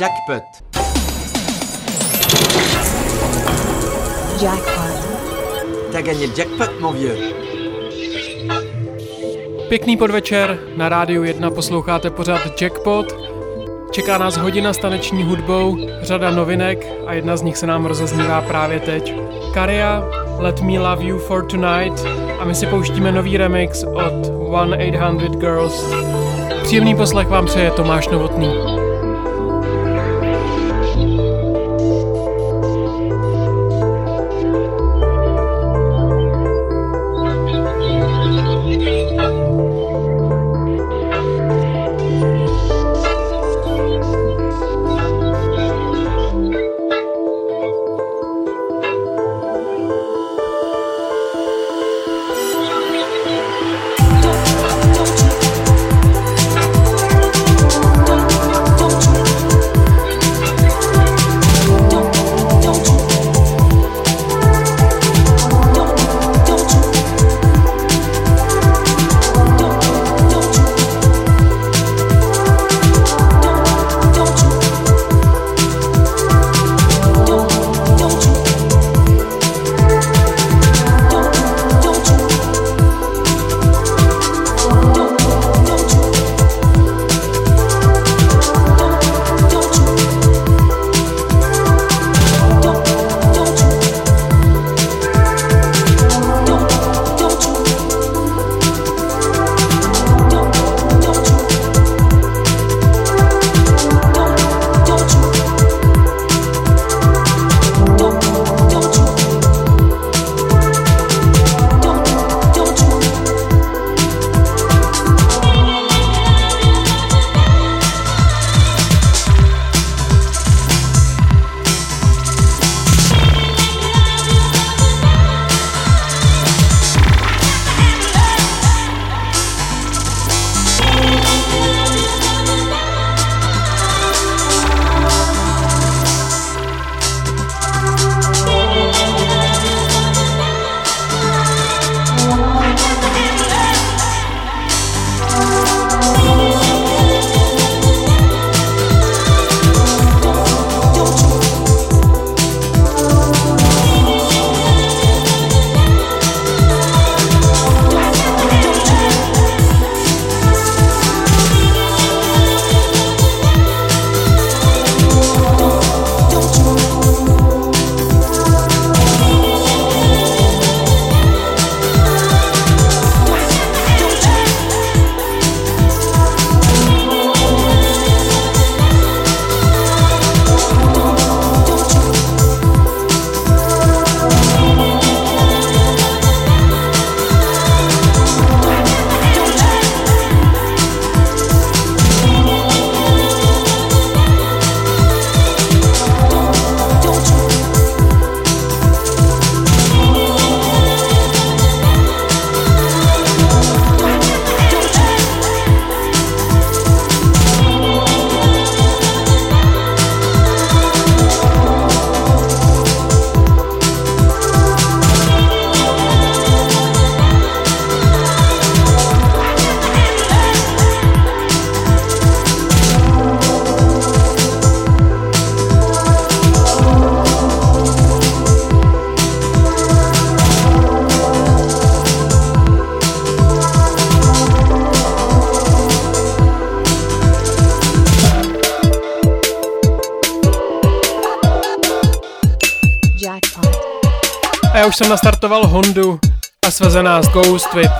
Jackpot. Jackpot. T'as gagné le jackpot, mon vieux. Pěkný podvečer, na rádiu 1 posloucháte pořád Jackpot. Čeká nás hodina s taneční hudbou, řada novinek a jedna z nich se nám rozeznívá právě teď. Karia, Let Me Love You For Tonight a my si pouštíme nový remix od 1-800 Girls. Příjemný poslech vám přeje Tomáš Novotný. Už jsem nastartoval Hondu a sveze nás Ghost Whip.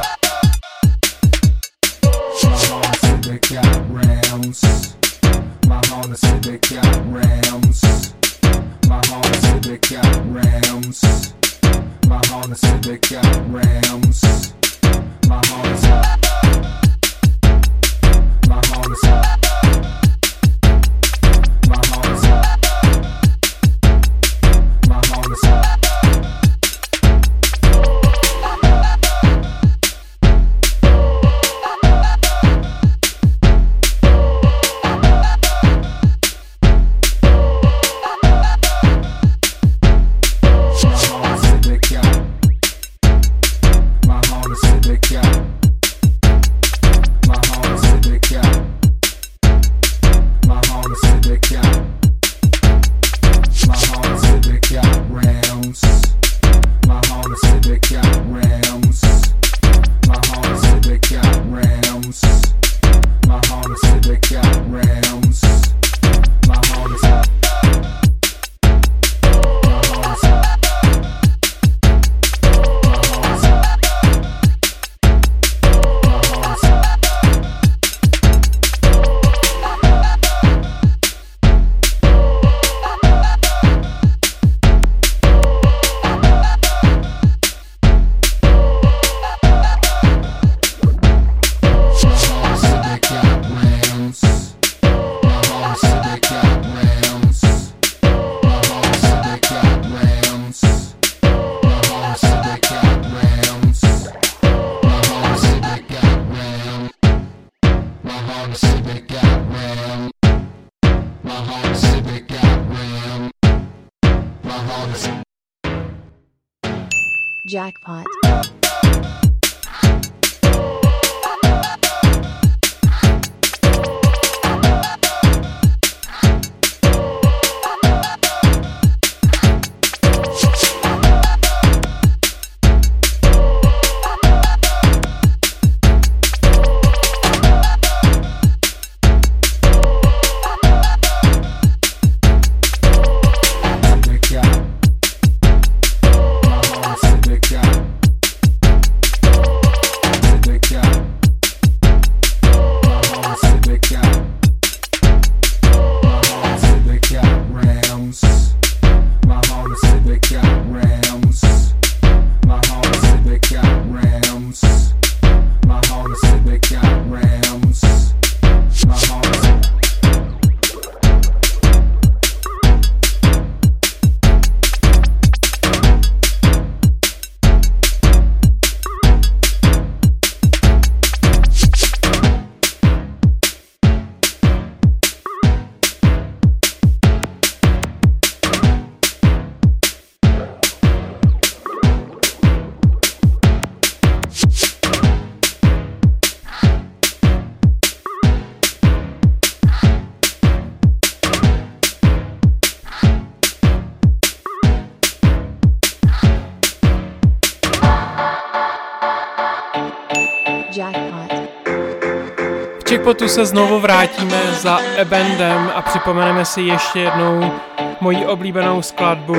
se znovu vrátíme za Ebendem a připomeneme si ještě jednou moji oblíbenou skladbu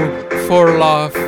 For Love.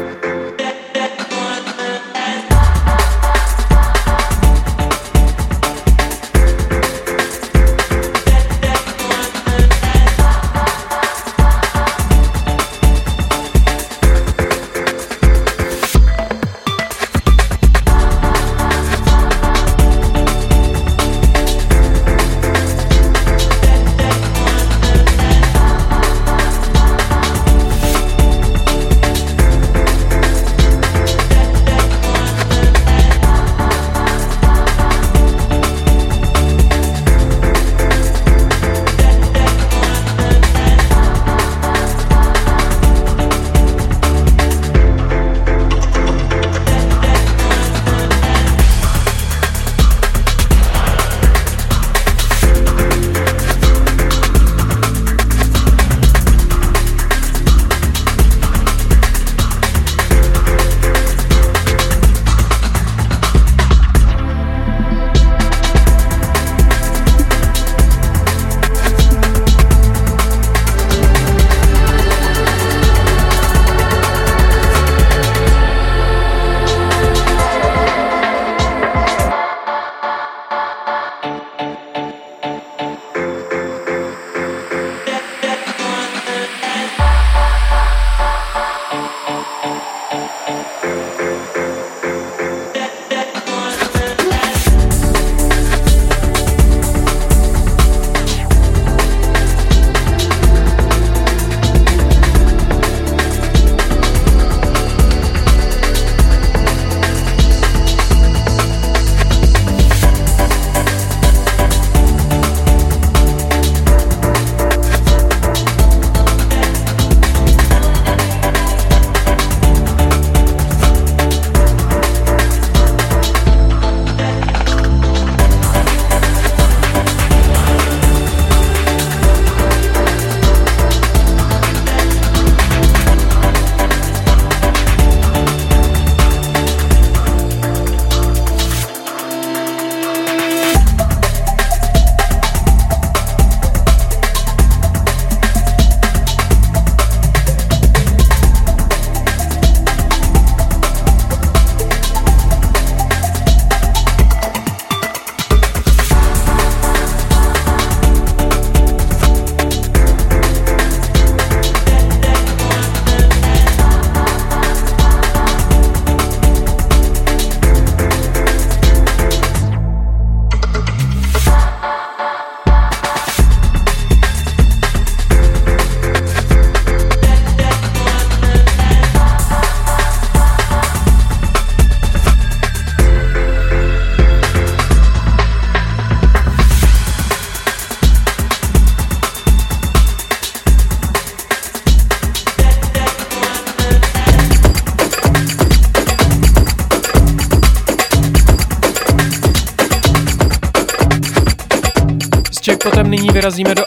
vyrazíme do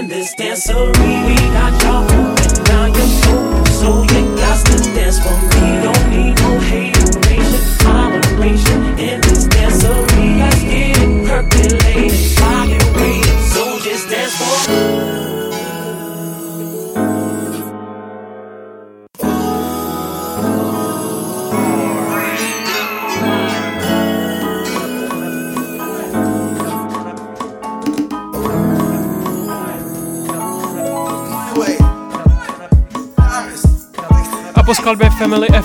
in this dancery. We got y'all.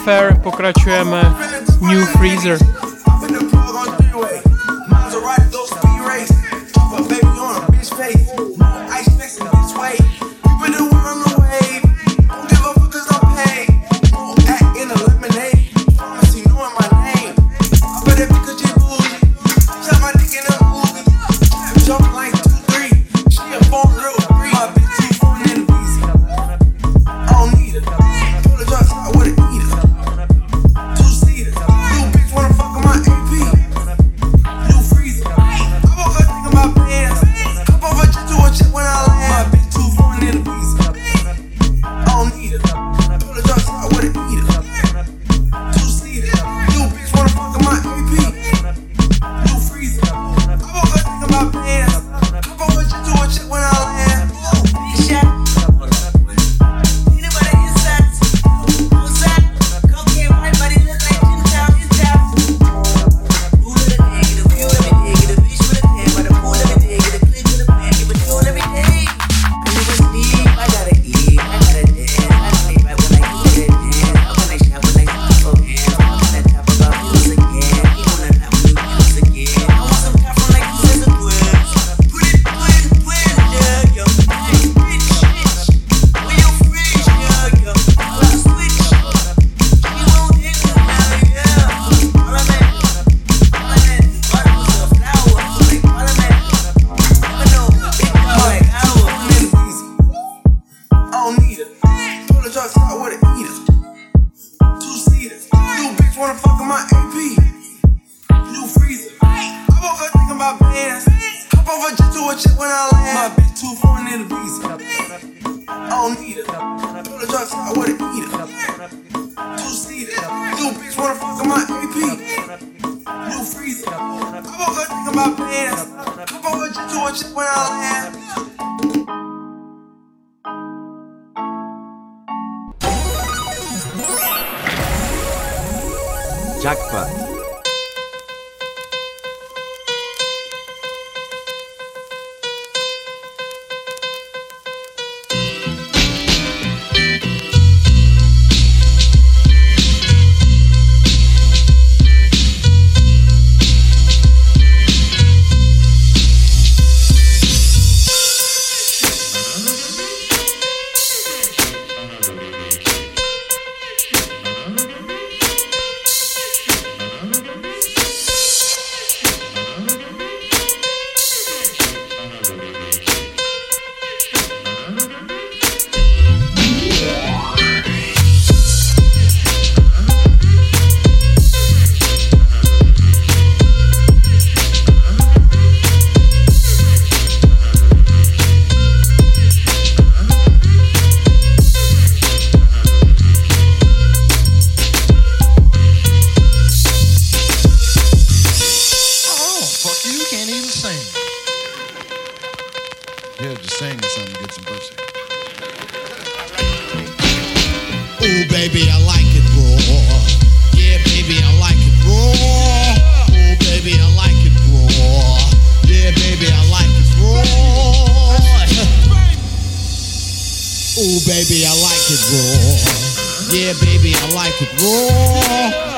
Fair pokračujeme New Freezer. when I land.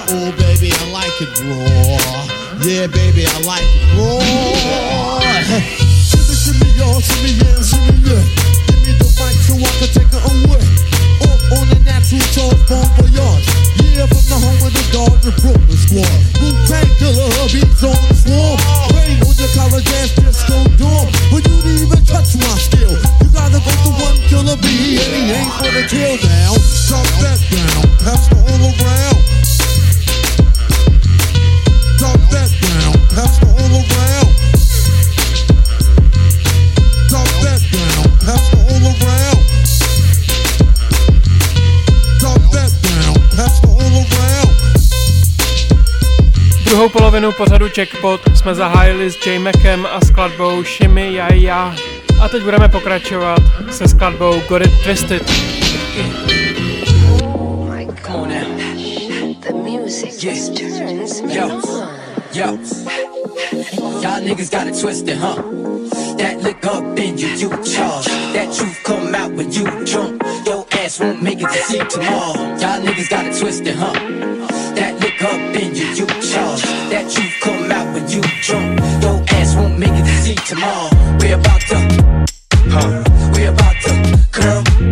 Oh, baby, I like it raw. Yeah, baby, I like it raw. Shimmy, shimmy, y'all, shimmy, yeah, shimmy, yeah. Give me the mic so I can take it away. Up on the natural charge, bon voyage. Yeah, from the home of the Dodger Brooklyn squad. Wu-Tang killer, beats on the swarm. College dorm. You didn't even touch my skill. You gotta one killer bee, and he ain't the kill now. Drop that down, pass all around. Drop that down, all around. Druhou polovinu pořadu Jackpot jsme zahájili s J Macem a skladbou Shimmy Ya. A teď budeme pokračovat se skladbou Got It Twisted. Y'all niggas got it twisted, huh? That lick up in you, you charge. That truth come out when you drunk. Your ass won't make it to see tomorrow. Y'all niggas got it twisted, huh? Lick up in you, you charge. That truth come out when you drunk. Your ass won't make it to see tomorrow. We about to, huh? We about to, girl.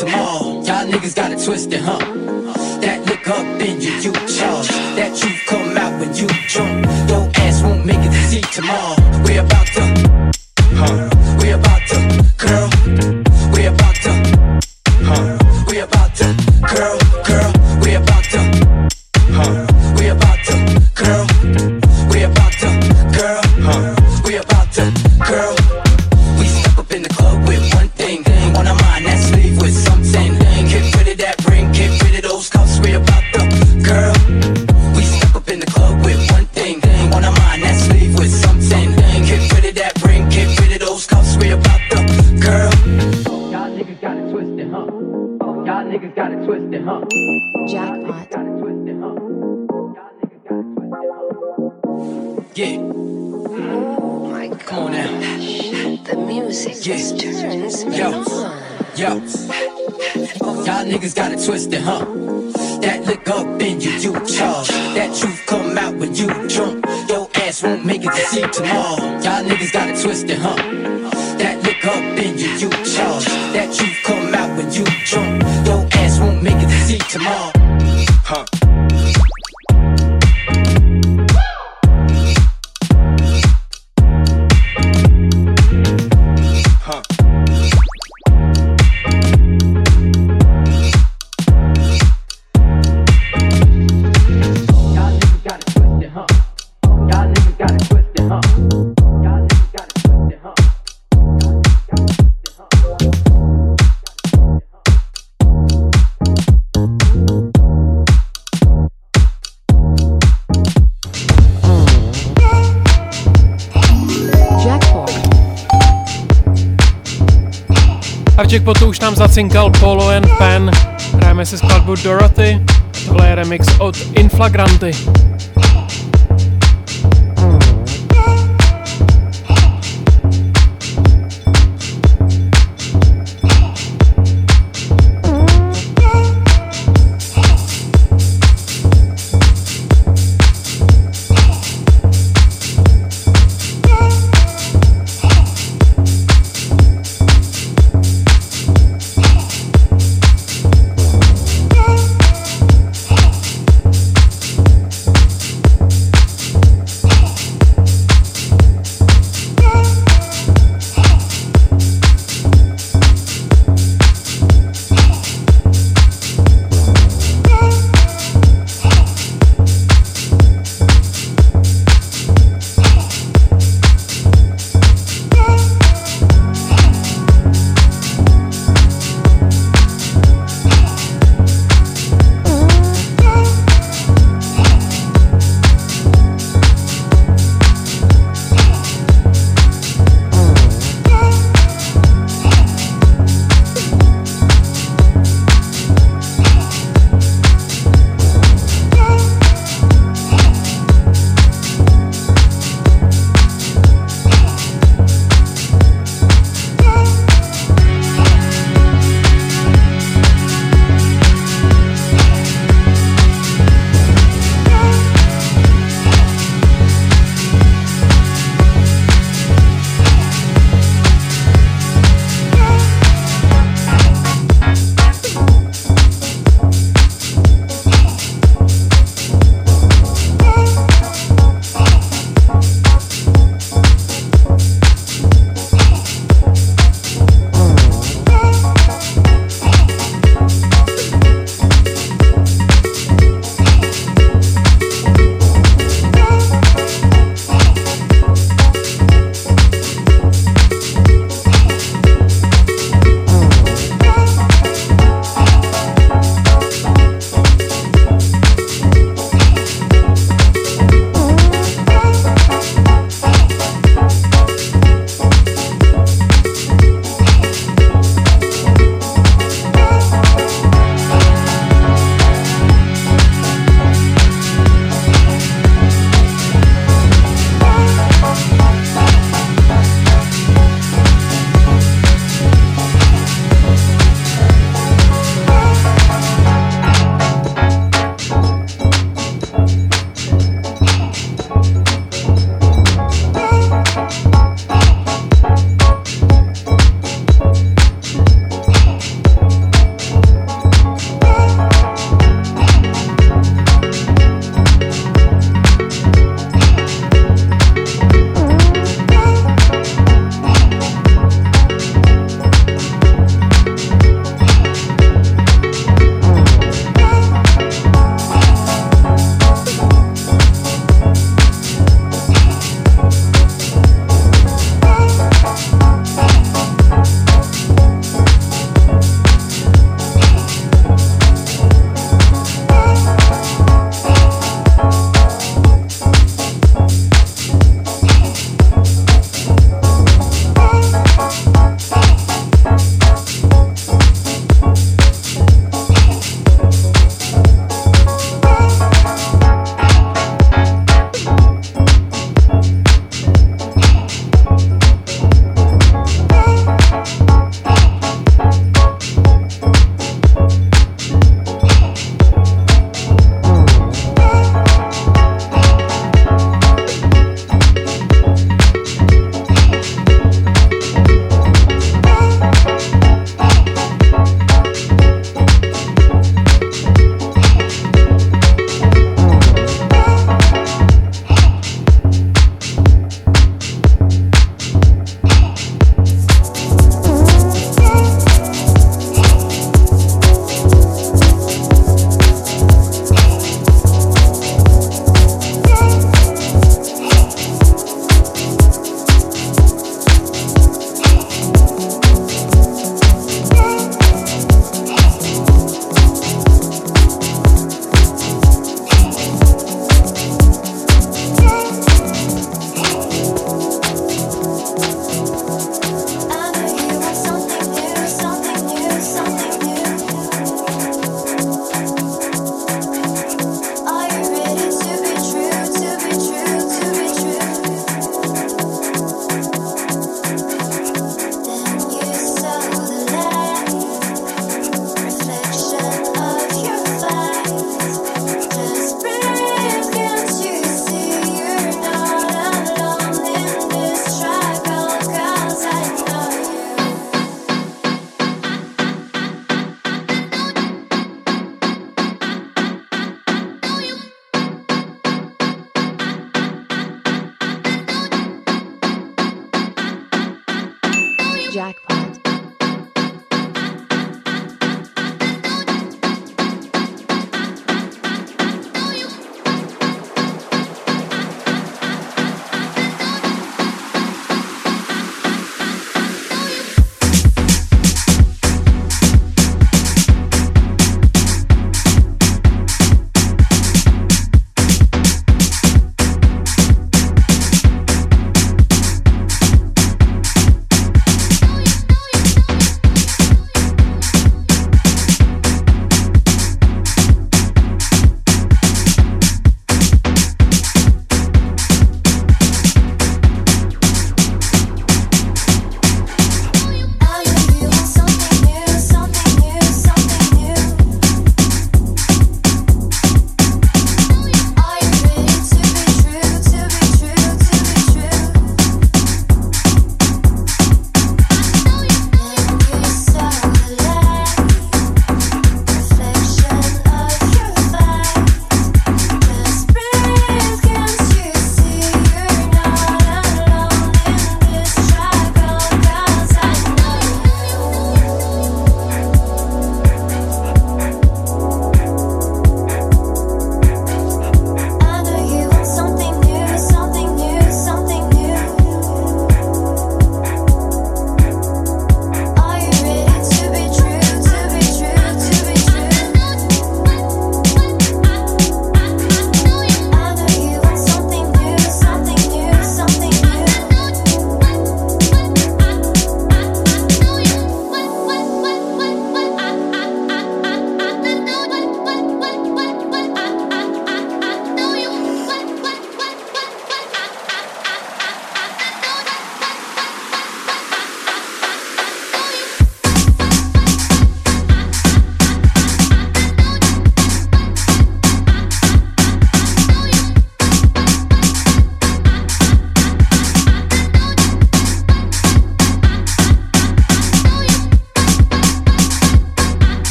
Tomorrow. Y'all niggas got it twisted, huh? That lick up in you, you charge. That truth Jackpotu už nám zacinkal Polo and Pen. Hrajeme si skladbu Dorothy. Tohle je remix od Inflagranty.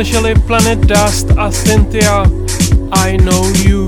Slyšeli Planet Dust a Cynthia I Know You.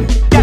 Lock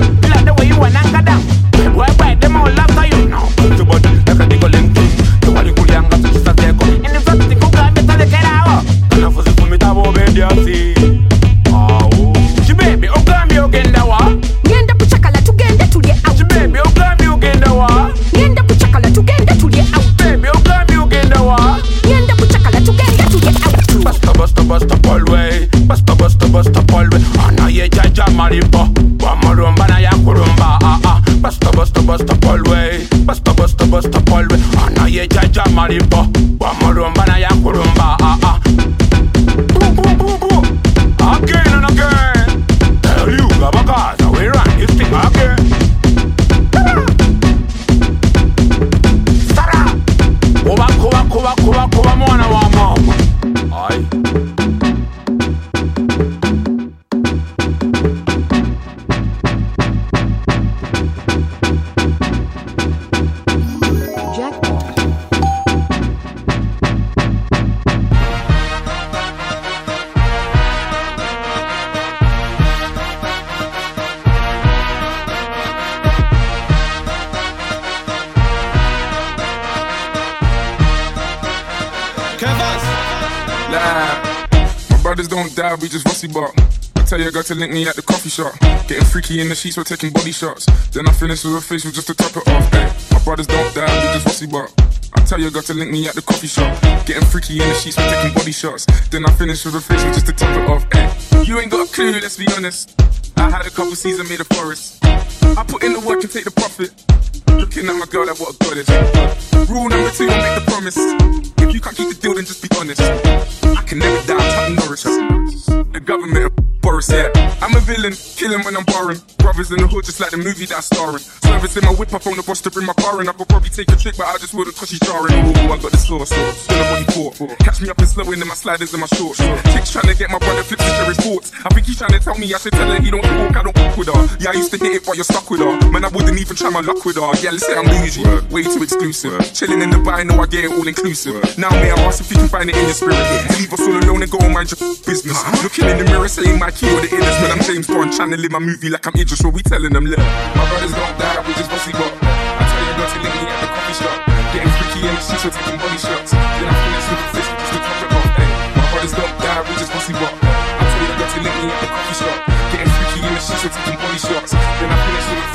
I to link me at the coffee shop. Getting freaky in the sheets, we're taking body shots. Then I finish with a facial just to top it off. Hey, my brothers don't die, we just rusty bark. I tell your girl to link me at the coffee shop. Getting freaky in the sheets, we're taking body shots. Then I finish with a facial just to top it off. Hey, you ain't got a clue, let's be honest. I had a couple seasons made a forest. I put in the work and take the profit. Looking at my girl, like what a goddess. Rule number two, don't make the promise. Yeah. I'm a villain, when I'm barring. Brothers in the hood, just like the movie that I'm starring. Servicing my whip up phone the boss to bring my car in. I could probably take a trick, but I just wouldn't cause she's jarring. Ooh, I got the sauce, still body port. Catch me up and slow in my sliders and my shorts. Chicks trying to get my brother share his thoughts. I think he's trying to tell me I should tell her he don't talk, I don't walk with her. Yeah, I used to hit it, but you're stuck with her. Man, I wouldn't even try my luck with her. Yeah, let's say I'm bougie, way too exclusive. Chilling in the bar, I know I get it all inclusive. Now, may I ask if you can find it in your spirit? Leave us all alone and go and mind your business. Looking in the mirror, saying my key or the illness. When I'm James Bond, trying to live my movie like I'm Idris, what we telling them, look. My brothers don't die, we just bossy got. I tell you, link me at the coffee shop. Getting freaky the sheets, we're taking body shots. Then I finish with a fish, just to top off. Hey, my brothers don't die, we just bossy got. I tell you, link me at the coffee shop. Getting freaky the sheets, we're taking body shots. Then I finish with a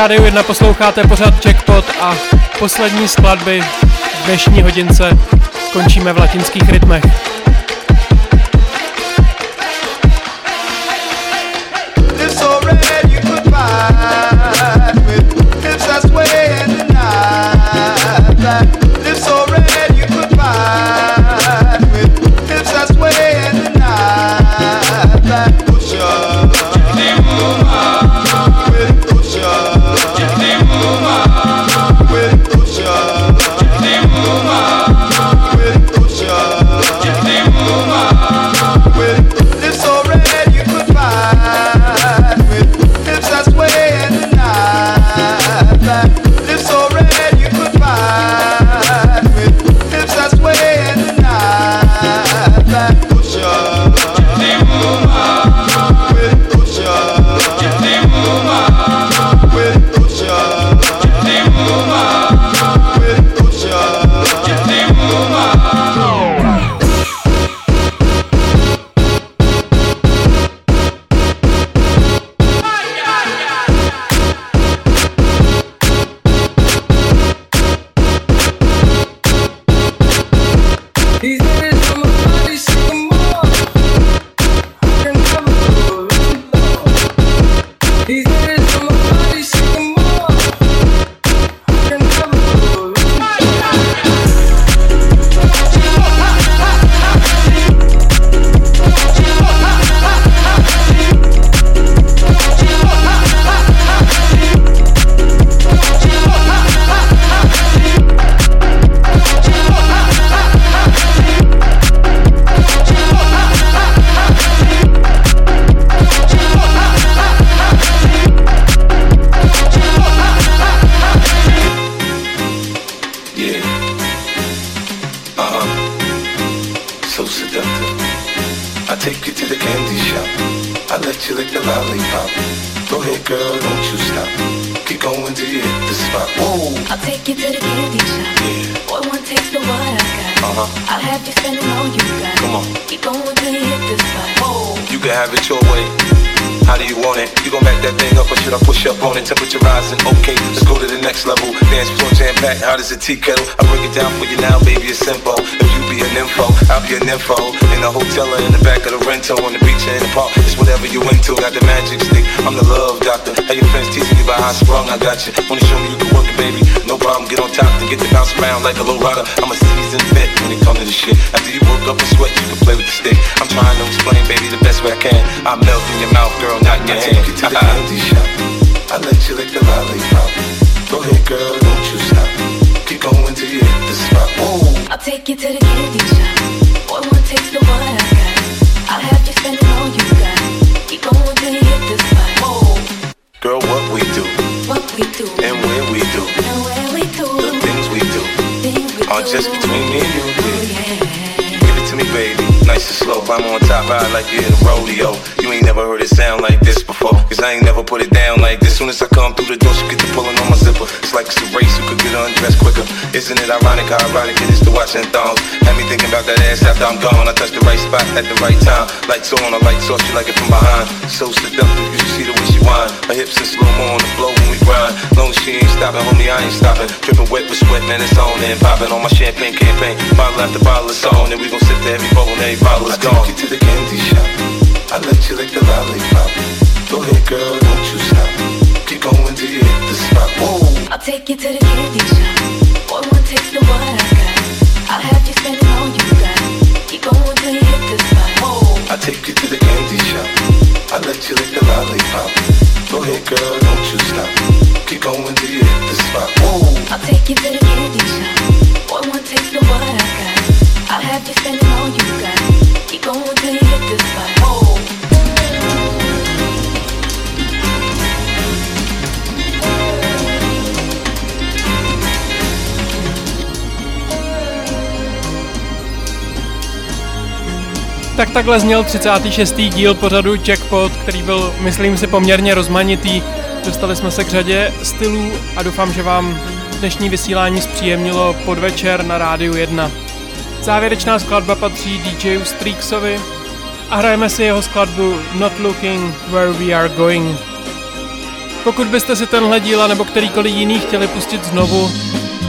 rádiu 1 posloucháte pořád Jackpot a poslední skladby v dnešní hodince končíme v latinských rytmech. seductive. I take you to the candy shop. I let you lick the lollipop. Go ahead, girl, don't you stop. Keep going till you hit the spot. Whoa. I'll take you to the candy shop. Yeah. Boy, one takes the what I got. Uh-huh. I'll have you spending all you got. Come on. Keep going till you hit the spot. Whoa. You can have it your way how do you want it? You gon' back that thing up or should I push up on it? Temperature rising, okay, let's go to the next level. Dance floor jam packed, hot as a tea kettle. I break it down for you now, baby, it's simple. If you be an info, I'll be an info. In the hotel or in the back of the rental, on the beach or in the park, it's whatever you into. Got the magic stick, I'm the love doctor. Hey, your friends teaching you about how sprung, I got you. Wanna show me you can work it, baby? No problem, get on top and get to bounce around like a low rider. I'm a seasoned vet when it comes to the shit. After you woke up and sweat, you can play with the stick. I'm trying to explain, baby, the best way I can. I melt in your mouth, girl, not in your I hand. take you to the candy shop. I let you lick the lollipop. Go ahead, girl, don't you stop. Keep going till you hit the spot. Whoa. I'll take you to the candy shop. Boy, one taste of what I got. I'll have you spending all you got. Keep going till you hit the spot. Girl, what we do What we do, and where we do, and where we do, the things we do things we are do. just between me and you. Oh, yeah. Give it to me, baby. Nice and slow. I'm on top, I like it in a rodeo. You ain't never heard it sound like this before. Cause I ain't never put it down like this. Soon as I come through the door, she get to pulling on my zipper. It's like it's a race who could get undressed quicker. Isn't it ironic how ironic it is to watching thongs? Had me thinking about that ass after I'm gone. I touched the right spot at the right time. Lights on, I lights off, she like it from behind. So seductive, you should see the way she whine. Her hips in slow mo on the floor when we grind. Long she ain't stopping, homie, I ain't stopping. Dripping wet with sweat, man, it's on and popping on my champagne campaign. Bottle after bottle, it's on, and we gon' sip to every bubble and every bottle is I gone. take you to the candy shop. I let you lick the lollipop. Go ahead, girl, don't you stop. Keep going till you hit the spot. Whoa. I'll take you to the candy shop. Boy, one taste of what I got. I'll have you spending all you got. Keep going till you hit the spot. I take you to the candy shop. I let you lick the lollipop. Go ahead, girl, don't you stop. Keep going till you hit the spot. Whoa. I'll take you to the candy shop. Boy, one taste of what I got. I'll have you spending all you got. Tak takhle zněl 36. díl pořadu Jackpot, který byl, myslím si, poměrně rozmanitý. Dostali jsme se k řadě stylů a doufám, že vám dnešní vysílání zpříjemnilo podvečer na Rádiu 1. Závěrečná skladba patří DJu Streaksovi a hrajeme si jeho skladbu Not Looking Where We Are Going. Pokud byste si tenhle díl nebo kterýkoliv jiný chtěli pustit znovu,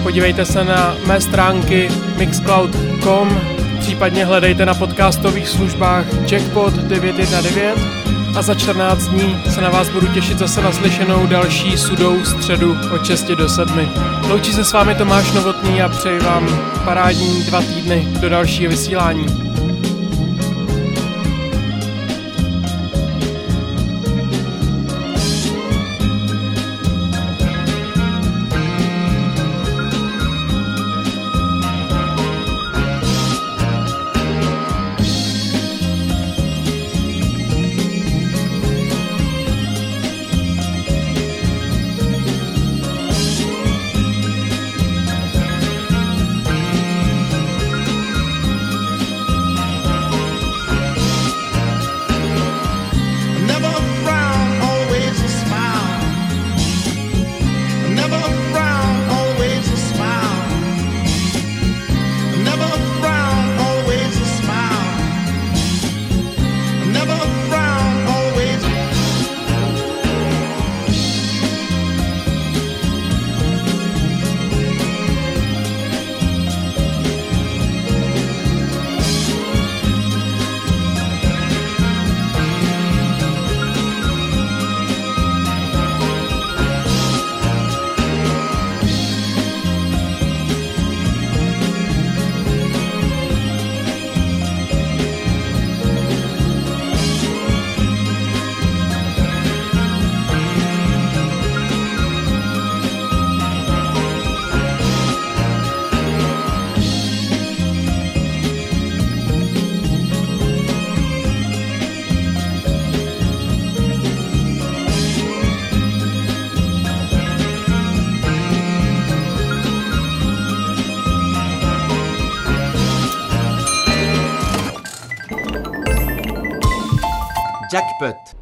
podívejte se na mé stránky mixcloud.com, případně hledejte na podcastových službách Jackpot 919 a za 14 dní se na vás budu těšit zase na slyšenou další sudou středu od 6 do 7. Loučí se s vámi Tomáš Novotný a přeji vám parádní dva týdny do dalšího vysílání. Jackpot.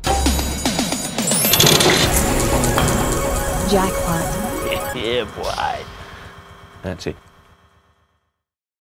Jackpot. yeah, boy. That's it.